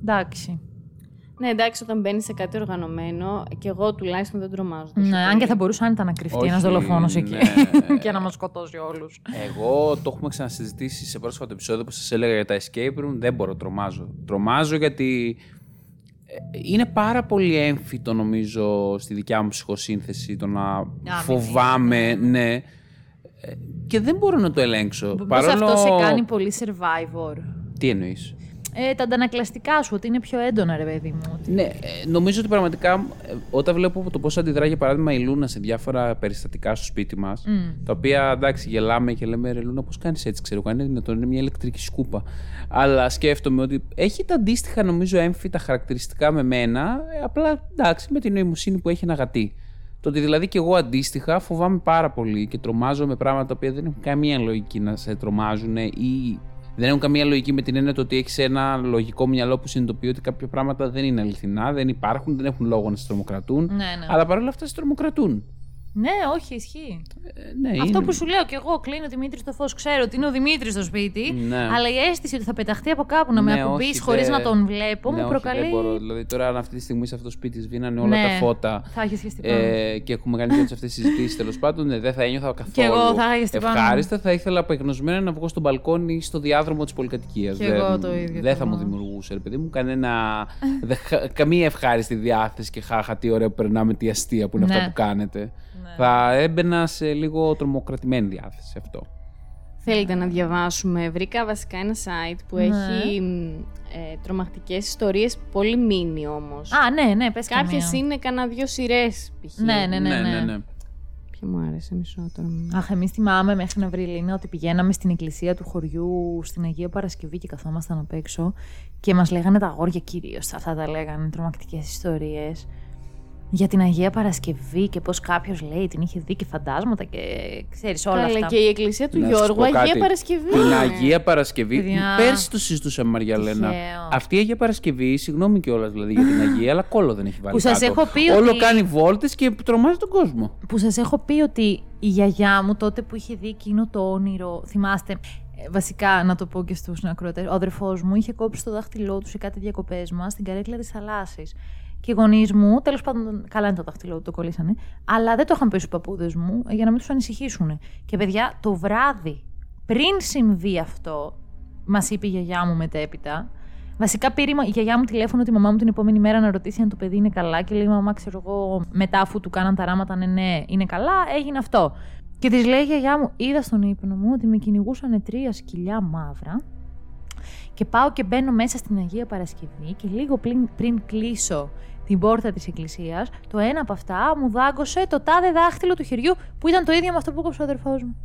Εντάξει. Ναι, εντάξει, όταν μπαίνεις σε κάτι οργανωμένο, και εγώ τουλάχιστον δεν τρομάζω. τόσο Ναι, αν πολύ. και θα μπορούσε άνετα να κρυφτεί Όχι, ένα δολοφόνος εκεί ναι. και να μας σκοτώσει όλους. Εγώ το έχουμε ξανασυζητήσει σε πρόσφατο επεισόδιο που σας έλεγα για τα escape room. Δεν μπορώ, τρομάζω. Τρομάζω γιατί ε, είναι πάρα πολύ έμφυτο νομίζω στη δικιά μου ψυχοσύνθεση το να φοβάμαι, ναι. Ε, Και δεν μπορώ να το ελέγξω. Πώς αυτό σε κάνει πολύ survivor. Τι εννοείς; Ε, τα αντανακλαστικά σου, ότι είναι πιο έντονα, ρε παιδί μου. ότι- Ναι, ε, νομίζω ότι πραγματικά ε, όταν βλέπω το πώς αντιδρά για παράδειγμα η Λούνα σε διάφορα περιστατικά στο σπίτι μας, τα οποία εντάξει γελάμε και λέμε ρε Λούνα, πώς κάνεις έτσι, ξέρω εγώ, είναι δυνατόν, είναι μια ηλεκτρική σκούπα. Αλλά σκέφτομαι ότι έχει τα αντίστοιχα νομίζω έμφυτα χαρακτηριστικά με μένα, ε, απλά εντάξει με την νοημοσύνη που έχει ένα γατί. Το ότι δηλαδή και εγώ αντίστοιχα φοβάμαι πάρα πολύ και τρομάζω με πράγματα τα οποία δεν έχουν καμία λογική να σε τρομάζουν ή δεν έχουν καμία λογική με την έννοια το ότι έχεις ένα λογικό μυαλό που συνειδητοποιεί ότι κάποια πράγματα δεν είναι αληθινά, δεν υπάρχουν, δεν έχουν λόγο να σε τρομοκρατούν. Ναι, ναι. Αλλά παρόλα αυτά σε τρομοκρατούν. Ναι, όχι, ισχύει. Ε, ναι, Αυτό είναι. που σου λέω κι εγώ, κλείνω Δημήτρης στο φως, ξέρω ότι είναι ο Δημήτρης στο σπίτι, Ναι. αλλά η αίσθηση ότι θα πεταχτεί από κάπου να με Ναι, ακουμπήσει όχι, χωρίς δεν- να τον βλέπω ναι, μου όχι, προκαλεί. δεν μπορώ. Δηλαδή τώρα αν αυτή τη στιγμή σε αυτό το σπίτι σβήνανε όλα Ναι, τα φώτα Θα έχει σχεστεί πάνω. ε, και έχουμε κάνει όλε αυτές τι συζητήσεις τέλος πάντων, ναι, δεν θα ένιωθα καθόλου Κι εγώ θα είχα στην πάνω. ευχάριστα. Θα ήθελα απεγνωσμένα να βγω στο μπαλκόνι ή στο διάδρομο της πολυκατοικίας. Κι εγώ το ίδιο Δεν θα θέλω. μου δημιουργούσε, ρε παιδί μου, κανένα, δε- χα- καμία ευχάριστη διάθεση και χάχα τι ωραία που περνάμε, τι αστεία που είναι Ναι. αυτά που κάνετε. Θα έμπαινα σε λίγο τρομοκρατημένη διάθεση αυτό. Θέλετε να διαβάσουμε. Βρήκα βασικά ένα site που Ναι. έχει μ, ε, τρομακτικές ιστορίες, πολύ μίνι όμως. Α, ναι, ναι, πες Κάποιες είναι κανένα δυο σειρές π.χ. Ναι, ναι, ναι. ναι, ναι. Ποια Όχι, μου άρεσε μισό τώρα. Αχ, εμείς θυμάμαι μέχρι να βρει η Λίνα ότι πηγαίναμε στην εκκλησία του χωριού στην Αγία Παρασκευή και καθόμασταν απ' έξω και μας λέγανε τα αγόρια κυρίως. Αυτά τα λέγανε τρομακτικές ιστορίες για την Αγία Παρασκευή και πώς κάποιος λέει την είχε δει και φαντάσματα και ξέρεις όλα Καλά, αυτά. και η εκκλησία του Να σου Γιώργου, πω Αγία κάτι. Παρασκευή. Την είναι. Αγία Παρασκευή. Παιδιά. Πέρσι το συζητούσαμε, Μαριά Λένα. Τυχαίο. Αυτή η Αγία Παρασκευή, συγγνώμη κιόλας δηλαδή για την Αγία, αλλά κόλλο δεν έχει βάλει. Που σας κάτω. έχω πει Όλο ότι- κάνει βόλτες και τρομάζει τον κόσμο. Που σας έχω πει ότι η γιαγιά μου τότε που είχε δει εκείνο το όνειρο, θυμάστε, ε, βασικά να το πω και στους ακροατές, ο αδερφός μου είχε κόψει το δάχτυλό του σε κάτι διακοπές μας στην καρέκλα της θαλάσσης. Και οι γονείς μου, τέλος πάντων, καλά είναι το δάχτυλό του, το κολλήσανε, αλλά δεν το είχαν πει στους παππούδες μου ε, για να μην τους ανησυχήσουν. Και παιδιά, το βράδυ, πριν συμβεί αυτό, μας είπε η γιαγιά μου μετέπειτα, Βασικά πήρε η γιαγιά μου τηλέφωνο τη μαμά μου την επόμενη μέρα να ρωτήσει αν το παιδί είναι καλά και λέει: Μαμά, ξέρω εγώ, μετά αφού του κάναν τα ράματα, ναι, ναι, είναι καλά, έγινε αυτό. Και της λέει η γιαγιά μου: Είδα στον ύπνο μου ότι με κυνηγούσαν τρία σκυλιά μαύρα και πάω και μπαίνω μέσα στην Αγία Παρασκευή και λίγο πριν, πριν κλείσω την πόρτα της εκκλησίας, το ένα από αυτά μου δάγκωσε το τάδε δάχτυλο του χεριού που ήταν το ίδιο με αυτό που κόψε ο αδερφός μου.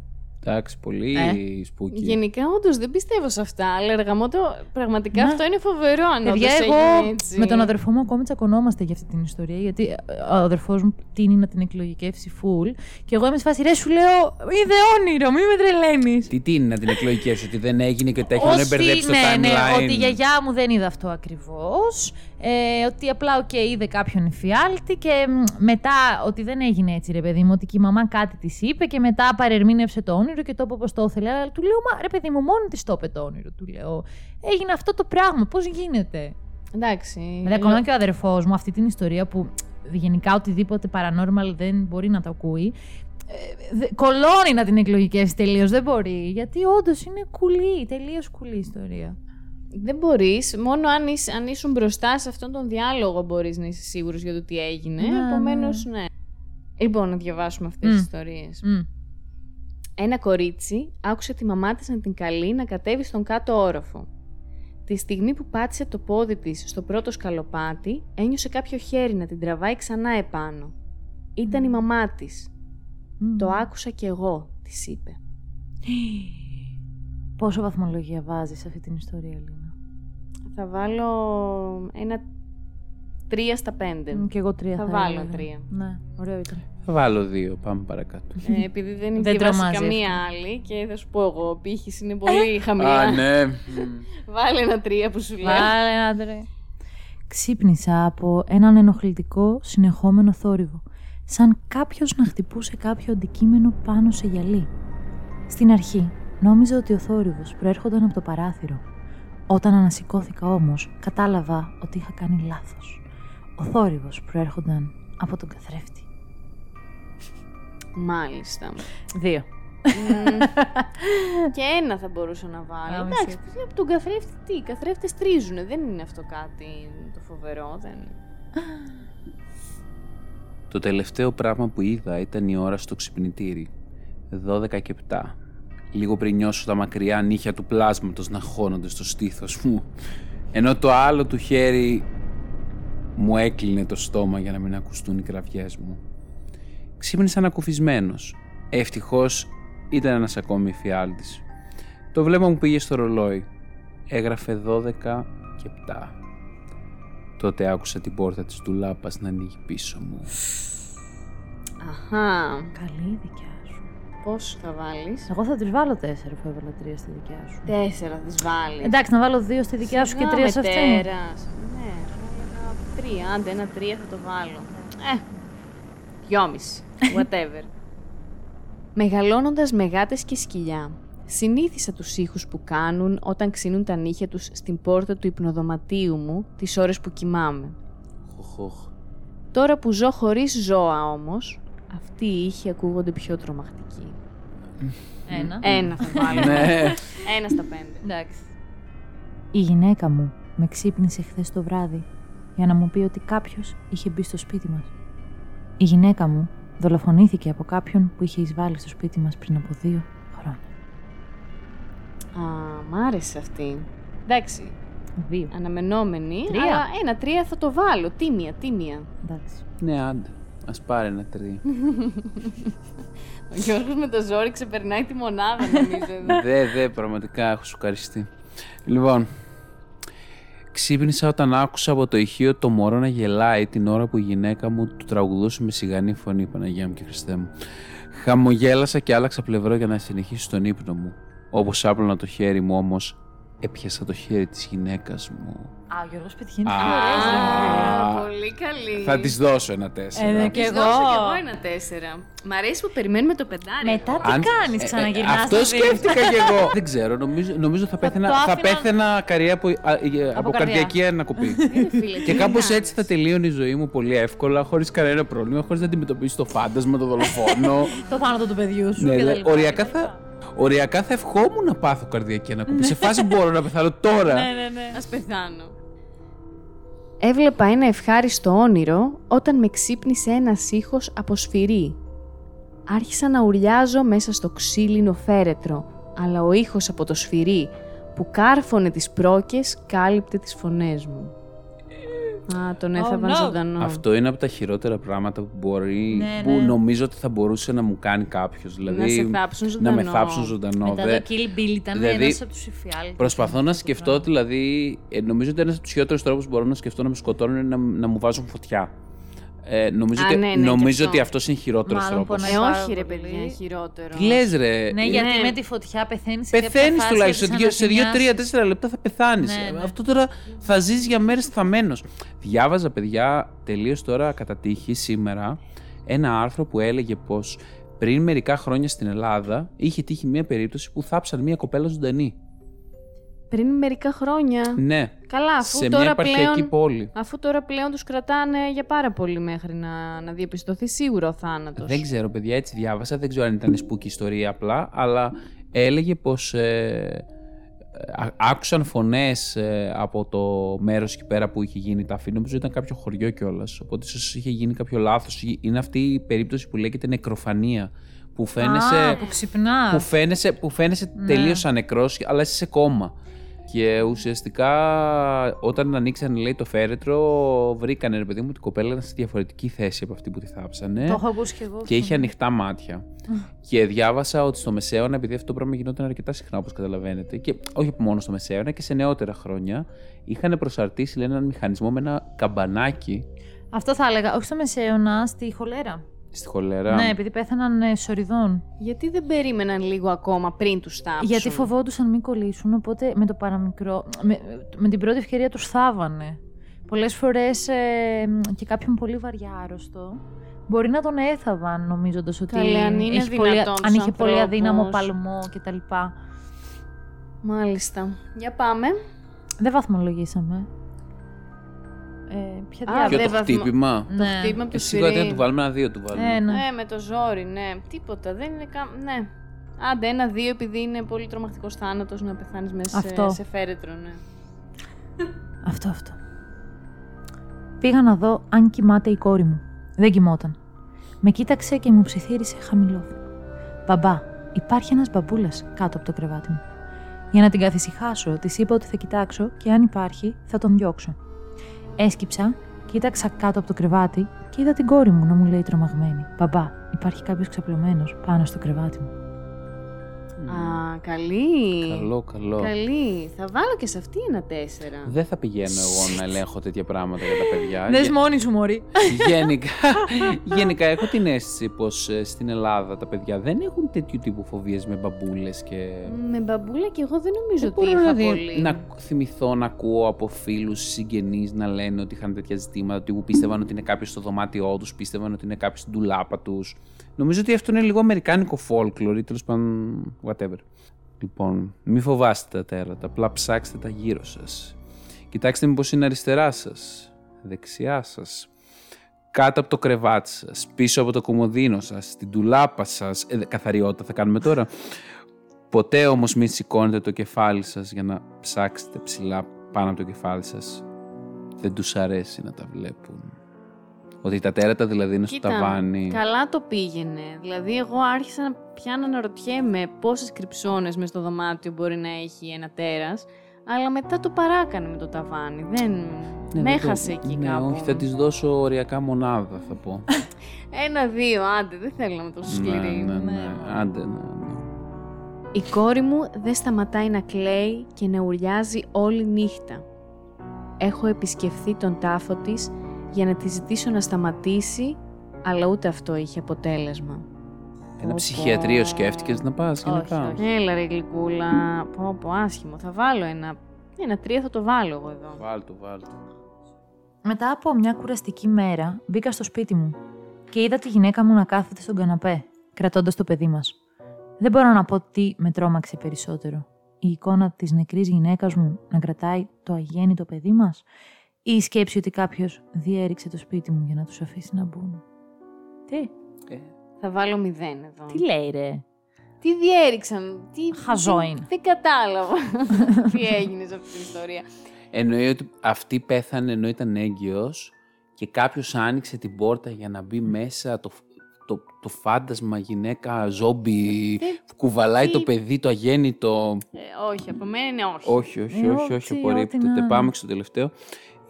Εντάξει, πολύ Ε. σπούκι. Γενικά, όντως δεν πιστεύω σε αυτά. Αλλά εργαμότο, πραγματικά Ναι. αυτό είναι φοβερό αν όντως Παιδιά, έγινε εγώ έτσι. με τον αδερφό μου ακόμη τσακωνόμαστε για αυτή την ιστορία, γιατί ε, ο αδερφός μου τίνει να την εκλογικεύσει full. Και εγώ είμαι σε φάση, ρε, σου λέω, είδε όνειρο, μη με τρελαίνεις. Τι, τι είναι να την εκλογικεύσει, ότι δεν έγινε και ότι τα έχουν μπερδέψει στο ναι, ναι, timeline; ότι η γιαγιά μου δεν είδε αυτό ακριβώς. Ε, ότι απλά, οκ, είδε κάποιον εφιάλτη και μ, μετά ότι δεν έγινε έτσι, ρε παιδί μου, ότι και η μαμά κάτι της είπε και μετά παρερμήνευσε το όνειρο και το είπε όπως το ήθελε. Αλλά του λέω, Μα ρε παιδί μου, μόνη της το είπε το όνειρο. Του λέω, Έγινε αυτό το πράγμα, πώς γίνεται; Εντάξει. Δηλαδή, ακόμα και ο αδερφός μου, αυτή την ιστορία που γενικά οτιδήποτε paranormal δεν μπορεί να το ακούει. ε, δε- κολώνει να την εκλογικεύσει τελείως. Δεν μπορεί. Γιατί όντως είναι κουλή, τελείως κουλή ιστορία. Δεν μπορείς. Μόνο αν, είσαι, αν ήσουν μπροστά σε αυτόν τον διάλογο μπορείς να είσαι σίγουρος για το τι έγινε. Ναι, Επομένως, ναι. ναι. Λοιπόν, να διαβάσουμε αυτές Μμ. τις ιστορίες. Μμ. Ένα κορίτσι άκουσε τη μαμά της να την καλεί να κατέβει στον κάτω όροφο. Τη στιγμή που πάτησε το πόδι της στο πρώτο σκαλοπάτι, ένιωσε κάποιο χέρι να την τραβάει ξανά επάνω. Ήταν η μαμά της. Μμ. Το άκουσα κι εγώ, της είπε. Πόσο βαθμολογία βάζεις σε αυτή την ιστορία, Λίνα. Θα βάλω ένα τρία στα πέντε. Μ, Και εγώ τρία Θα θα, βάλω έλεγα. τρία. Ναι, ωραίο ήταν. Θα βάλω δύο, πάμε παρακάτω. Ε, επειδή δεν έχει Δεν διαβάσει τρομάζεις καμία αυτό. άλλη και θα σου πω εγώ, ο πύχης είναι πολύ χαμηλά. Α, ναι. Βάλε ένα τρία που σου λέω. Βάλε ένα τρία. Ξύπνησα από έναν ενοχλητικό συνεχόμενο θόρυβο, σαν κάποιος να χτυπούσε κάποιο αντικείμενο πάνω σε γυαλί. Στην αρχή νόμιζα ότι ο θόρυβος προέρχονταν από το παράθυρο. Όταν ανασηκώθηκα όμως, κατάλαβα ότι είχα κάνει λάθος. Ο θόρυβος προέρχονταν από τον καθρέφτη. Μάλιστα. Δύο. Μμμ. και ένα θα μπορούσα να βάλω. Α, Εντάξει, μισή. από τον καθρέφτη τι, οι καθρέφτες τρίζουνε, δεν είναι αυτό κάτι το φοβερό, δεν... Το τελευταίο πράγμα που είδα ήταν η ώρα στο ξυπνητήρι. 12 και 7. Λίγο πριν νιώσω τα μακριά νύχια του πλάσματος να χώνονται στο στήθος μου. Ενώ το άλλο του χέρι μου έκλεινε το στόμα για να μην ακουστούν οι κραυγές μου. Ξύπνησα ανακουφισμένος. Ευτυχώς ήταν ένας ακόμη φιάλτης. Το βλέμμα μου πήγε στο ρολόι. Έγραφε 12 και 7. Τότε άκουσα την πόρτα της ντουλάπας να ανοίγει πίσω μου. Αχα, Καλή η δικιά σου. πώς θα βάλεις. Εγώ θα τη βάλω τέσσερα αφού έβαλα τρία στη δικιά σου. Τέσσερα θα τις βάλεις. Εντάξει, να βάλω δύο στη δικιά σου και Σιγά τρία σε με αυτήν. τέρας. Ναι, ένα τρία, άντε ένα τρία θα το βάλω. Ε, δυόμιση, whatever. Μεγαλώνοντας με γάτες και σκυλιά, συνήθισα τους ήχους που κάνουν όταν ξύνουν τα νύχια τους στην πόρτα του υπνοδωματίου μου τις ώρες που κοιμάμαι. Χοχοχ. Τώρα που ζω χωρίς ζώα όμως, αυτοί οι ήχοι ακούγονται πιο τρομακτικοί. Ένα. Ένα θα βάλω. ναι. Ένα στα πέντε. Εντάξει. Η γυναίκα μου με ξύπνησε χθες το βράδυ για να μου πει ότι κάποιος είχε μπει στο σπίτι μας. Η γυναίκα μου δολοφονήθηκε από κάποιον που είχε εισβάλει στο σπίτι μας πριν από δύο χρόνια. Α, μ' άρεσε αυτή. Εντάξει, Δύο. αναμενόμενη, Τρία. αλλά ένα τρία θα το βάλω. Τίμια, τίμια. Εντάξει. ναι, άντε. Ας πάρει ένα τρία. Ο Γιώργος με το ζόρι ξεπερνάει τη μονάδα, νομίζω. εδώ. Δε, δε, πραγματικά έχω σοκαριστεί. Λοιπόν, ξύπνησα όταν άκουσα από το ηχείο το μωρό να γελάει την ώρα που η γυναίκα μου του τραγουδούσε με σιγανή φωνή, Παναγία μου και Χριστέ μου. Χαμογέλασα και άλλαξα πλευρό για να συνεχίσω τον ύπνο μου. Όπως άπλωνα το χέρι μου όμως, έπιασα το χέρι της γυναίκας μου. Α, ο Γιώργος πετυχαίνει Α. πιο ωραίες Α, ρε. πολύ καλή. Θα της δώσω ένα τέσσερα. Ε, ναι, Της και εγώ. δώσω κι εγώ ένα τέσσερα. Μ' αρέσει που περιμένουμε το πεντάρι. Μετά τι Αν- κάνεις, ε, ε, ξαναγυρνάς Αυτό στο σπίτι. σκέφτηκα κι εγώ. Δεν ξέρω, νομίζω, νομίζω θα, πέθαινα, το θα άφηνα- πέθαινα καρία από, α, ε, από καρδιά. καρδιακή ανακοπή. Ε, φίλε, και τι κάπως να έτσι θα τελείωνε η ζωή μου πολύ εύκολα, χωρίς κανένα πρόβλημα, χωρίς να αντιμετωπίσει το φάντασμα, το δολοφόνο. Το θάνατο του παιδιού σου ναι, και τα δηλαδή, λοιπά, οριακά, και τα λοιπά. θα, οριακά θα ευχόμουν να πάθω καρδιακή ανακοπή. Σε φάση μπορώ να πεθάνω τώρα. Ναι, ναι, ναι. Ας πεθάνω. Έβλεπα ένα ευχάριστο όνειρο όταν με ξύπνησε ένας ήχος από σφυρί. Άρχισα να ουρλιάζω μέσα στο ξύλινο φέρετρο, αλλά ο ήχος από το σφυρί που κάρφωνε τις πρόκες κάλυπτε τις φωνές μου. Α, τον έθαβαν no. ζωντανό. Αυτό είναι από τα χειρότερα πράγματα που μπορεί, Ναι, που ναι. νομίζω ότι θα μπορούσε να μου κάνει κάποιος. Δηλαδή, Να σε θάψουν να με ζωντανό. θάψουν ζωντανό. Μετά Δε- το Kill Bill ήταν δηλαδή, ένας από τους εφιάλτες. Προσπαθώ να Αυτό το σκεφτώ, πράγμα. δηλαδή, ε, νομίζω ότι ένας από τους χειρότερους τρόπους που μπορώ να σκεφτώ να με σκοτώνουν είναι να, να μου βάζουν φωτιά. Ε, νομίζω Α, ότι, ναι, ναι, νομίζω και αυτό. ότι αυτός είναι χειρότερος Μάλλον τρόπος. πονάει. Ε, πάρα όχι ρε πολύ. παιδιά, χειρότερο. Τι λες, ρε. Ναι, ε, γιατί Ναι. με τη φωτιά πεθαίνεις σε κάποια Πεθαίνεις φάση τουλάχιστον. και Σε 2-3-4 λεπτά θα πεθάνεις. Ναι, ναι. Αυτό τώρα θα ζεις για μέρες θαμένο. Διάβαζα, παιδιά, τελείως τώρα κατά τύχη σήμερα ένα άρθρο που έλεγε πως πριν μερικά χρόνια στην Ελλάδα είχε τύχει μια περίπτωση που θάψαν μια κοπέλα ζωντανή. Πριν μερικά χρόνια. Ναι. Καλά, αφού σε τώρα μια επαρχιακή πλέον... πόλη. Αφού τώρα πλέον τους κρατάνε για πάρα πολύ μέχρι να, να διαπιστωθεί σίγουρα ο θάνατος. Δεν ξέρω, παιδιά, έτσι διάβασα. Δεν ξέρω αν ήταν spooky ιστορία απλά, αλλά έλεγε πως ε, α- άκουσαν φωνές ε, από το μέρος εκεί πέρα που είχε γίνει τα αφή. Νομίζω ήταν κάποιο χωριό κιόλας. Οπότε ίσως είχε γίνει κάποιο λάθος. Είναι αυτή η περίπτωση που λέγεται νεκροφανία. Που φαίνεσαι, Α, που ξυπνάς. που φαίνεσαι, που φαίνεσαι Ναι. τελείως σαν νεκρός, αλλά είσαι σε κόμμα. Και ουσιαστικά όταν ανοίξαν λέει το φέρετρο, βρήκανε ρε παιδί μου την κοπέλα ήταν σε διαφορετική θέση από αυτή που τη θάψανε. Το έχω ακούσει κι εγώ. Και είχε ανοιχτά μάτια. και διάβασα ότι στο Μεσαίωνα, επειδή αυτό το πράγμα γινόταν αρκετά συχνά όπως καταλαβαίνετε, και όχι μόνο στο Μεσαίωνα και σε νεότερα χρόνια, είχαν προσαρτήσει λέει, έναν μηχανισμό με ένα καμπανάκι Αυτό θα έλεγα. Όχι στο Μεσαίωνα, στη χολέρα. Στη χολέρα. Ναι, επειδή πέθαναν ε, σοριδών. Γιατί δεν περίμεναν λίγο ακόμα πριν τους θάψουν; Γιατί φοβόντουσαν μην κολλήσουν, οπότε με το παραμικρό. Με, με την πρώτη ευκαιρία τους θάβανε. Πολλές φορές και κάποιον πολύ βαριά άρρωστο μπορεί να τον έθαβαν νομίζοντας ότι Καλέ, αν είναι έχει πολύ, δυνατόν αν τους είχε πολύ αδύναμο ανθρώπους. παλμό κτλ. Μάλιστα. Για πάμε. Δεν βαθμολογήσαμε. Ε, ποια Α, διάβολη. Ποιο δεν το βαθμο- χτύπημα; Το Ναι. χτύπημα από Ε, το Σίγουρα σφυρί. τι να του βάλουμε ένα δύο του βάλουμε. Ε, ναι. Ναι, με το ζόρι, ναι. Τίποτα. Δεν είναι καν. Ναι. Άντε, ένα-δύο επειδή είναι πολύ τρομακτικός θάνατος να πεθάνεις μέσα Αυτό. σε, σε φέρετρο, ναι. Αυτό, αυτό. Πήγα να δω αν κοιμάται η κόρη μου. Δεν κοιμόταν. Με κοίταξε και μου ψιθύρισε χαμηλόφωνο. Μπαμπά, υπάρχει ένας μπαμπούλας κάτω από το κρεβάτι μου. Για να την καθησυχάσω, της είπα ότι θα κοιτάξω και αν υπάρχει θα τον διώξω. Έσκυψα, κοίταξα κάτω από το κρεβάτι και είδα την κόρη μου να μου λέει τρομαγμένη. Μπαμπά, υπάρχει κάποιος ξαπλωμένος πάνω στο κρεβάτι μου. Α, καλή. Καλό, καλό. Καλή. Θα βάλω και σε αυτή ένα τέσσερα. Δεν θα πηγαίνω εγώ να ελέγχω τέτοια πράγματα για τα παιδιά. Δες Γε- μόνη σου, Μωρή. γενικά, γενικά έχω την αίσθηση πως ε, στην Ελλάδα τα παιδιά δεν έχουν τέτοιου τύπου φοβίες με μπαμπούλες και... Με μπαμπούλα και εγώ δεν νομίζω Δεν ότι μπορώ είχα να, δει- πολύ. να θυμηθώ να ακούω από φίλους, συγγενείς να λένε ότι είχαν τέτοια ζητήματα, ότι που πίστευαν ότι είναι κάποιο στο δωμάτιό τους, πίστευαν ότι είναι κάποιο στην τουλάπα τους. Νομίζω ότι αυτό είναι λίγο αμερικάνικο folklore ή τέλος πάντων whatever. Λοιπόν, μη φοβάστε τα τέρατα, απλά ψάξτε τα γύρω σας. Κοιτάξτε μήπως είναι αριστερά σας, δεξιά σας, κάτω από το κρεβάτι σας, πίσω από το κομμωδίνο σας, στην τουλάπα σας, ε, καθαριότητα θα κάνουμε τώρα. Ποτέ όμως μην σηκώνετε το κεφάλι σας για να ψάξετε ψηλά πάνω από το κεφάλι σας. Δεν τους αρέσει να τα βλέπουν. Ότι τα τέρατα δηλαδή είναι στο Κοίτα, ταβάνι. καλά το πήγαινε. Δηλαδή, εγώ άρχισα να πια να αναρωτιέμαι πόσες κρυψώνες μες στο δωμάτιο μπορεί να έχει ένα τέρας. Αλλά μετά το παράκανε με το ταβάνι. Δεν. Ναι, με δεν το- έχασε εκεί ναι, κάπου. όχι, θα της δώσω οριακά μονάδα θα πω. Ένα-δύο, άντε, δεν θέλω να είμαι τόσο σκληρή. Ναι, ναι, ναι. Άντε, ναι, ναι. Η κόρη μου δεν σταματάει να κλαίει και να ουρλιάζει όλη νύχτα. Έχω επισκεφθεί τον τάφο της για να τη ζητήσω να σταματήσει, αλλά ούτε αυτό είχε αποτέλεσμα. Ένα Πω, ψυχιατρίο πω. σκέφτηκες να πας γενικά; όχι. Έλα ρε γλυκούλα, πω πω άσχημο, θα βάλω ένα, ένα τρία θα το βάλω εγώ εδώ. Βάλτο, βάλτο. Μετά από μια κουραστική μέρα, μπήκα στο σπίτι μου και είδα τη γυναίκα μου να κάθεται στον καναπέ, κρατώντας το παιδί μας. Δεν μπορώ να πω τι με τρόμαξε περισσότερο. Η εικόνα της νεκρής γυναίκας μου να κρατάει το αγέννητο παιδί μας, ή η σκέψη ότι κάποιος διέριξε το σπίτι μου για να τους αφήσει να μπουν. Τι, Ε, Θα βάλω μηδέν εδώ. τι λέει ρε; Τι διέριξαν, τι... Χαζό τι- είναι. Δεν κατάλαβα τι έγινε σε αυτή την ιστορία. Εννοεί ότι αυτή πέθανε ενώ ήταν έγκυος και κάποιος άνοιξε την πόρτα για να μπει μέσα το, το, το φάντασμα γυναίκα ζόμπι Δεν- που κουβαλάει τι- το παιδί το αγέννητο. Ε, όχι, από μένα είναι όχι. Όχι, όχι, Ε, όχι, όχι, ό,τι- ό,τι απορρίπτεται. να είναι. Πάμε και στο τελευταίο.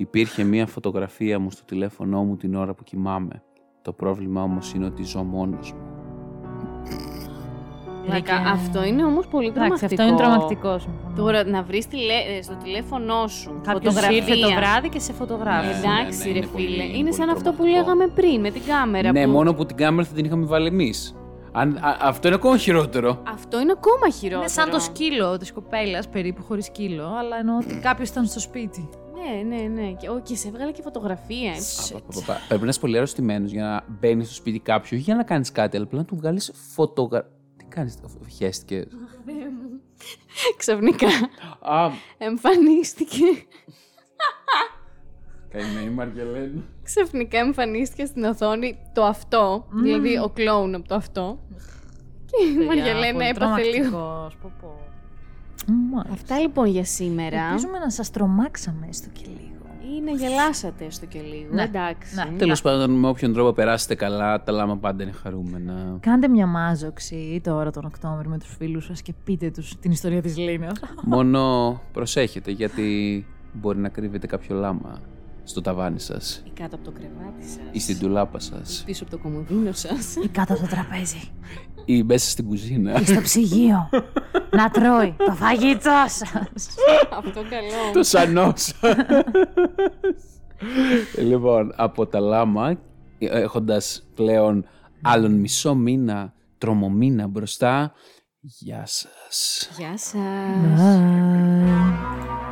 Υπήρχε μία φωτογραφία μου στο τηλέφωνό μου την ώρα που κοιμάμαι. Το πρόβλημα όμως είναι ότι ζω μόνος μου. Πλάκα, Βρήκε- Αυτό είναι όμως πολύ Εντάξει, τρομακτικό. αυτό είναι τρομακτικό. συμφωνώ. Τώρα να βρεις τηλε... ε, στο τηλέφωνό σου Κάποιος φωτογραφία. ήρθε το βράδυ και σε φωτογράφησε. Ναι, Εντάξει ναι, ρε είναι φίλε, πολύ- είναι πολύ σαν αυτό που τρομακτικό. λέγαμε πριν με την κάμερα. ναι, που... μόνο που την κάμερα θα την είχαμε βάλει εμείς. Αν, α- αυτό είναι ακόμα χειρότερο. Αυτό είναι ακόμα χειρότερο. Είναι σαν το σκύλο της κοπέλας, περίπου χωρίς σκύλο, αλλά εννοώ ότι κάποιος ήταν στο σπίτι. Ναι, ναι, ναι. Και, ο, και σε έβγαλε και φωτογραφία. ε. Πα, πα, πα, πα. Πρέπει να είσαι πολύ αρρωστημένος για να μπαίνεις στο σπίτι κάποιου, όχι για να κάνεις κάτι, αλλά απλά να του βγάλεις φωτογραφία. Τι κάνεις, χαίστηκε. Ξαφνικά Α, εμφανίστηκε. καημένη Μαργελένα. Ξαφνικά εμφανίστηκε στην οθόνη το αυτό, δηλαδή ο κλόουν από το αυτό. Και η Μαριαλένα έπαθε λίγο. Αυτά λοιπόν για σήμερα. Ελπίζουμε να σας τρομάξαμε έστω και λίγο. Ή να γελάσατε έστω και λίγο. Ναι. Εντάξει. Ναι. Τέλος πάντων, με όποιον τρόπο περάσετε καλά, τα λάμα πάντα είναι χαρούμενα. Κάντε μια μάζοξη τώρα τον Οκτώβριο με τους φίλους σας και πείτε τους την ιστορία της Λίνας. Μόνο προσέχετε, γιατί μπορεί να κρύβεται κάποιο λάμα στο ταβάνι σας Ή κάτω από το κρεβάτι σας. ή στην τουλάπα σας Πίσω από το κομμωδίνο σας. Ή κάτω από το τραπέζι. Ή μέσα στην κουζίνα. Ή στο ψυγείο. να τρώει το φαγητό σας. Αυτό καλό. το σανό σας. λοιπόν, από τα λάμα, έχοντας πλέον άλλον μισό μήνα, τρομομήνα μπροστά, γεια σας. Γεια σας. If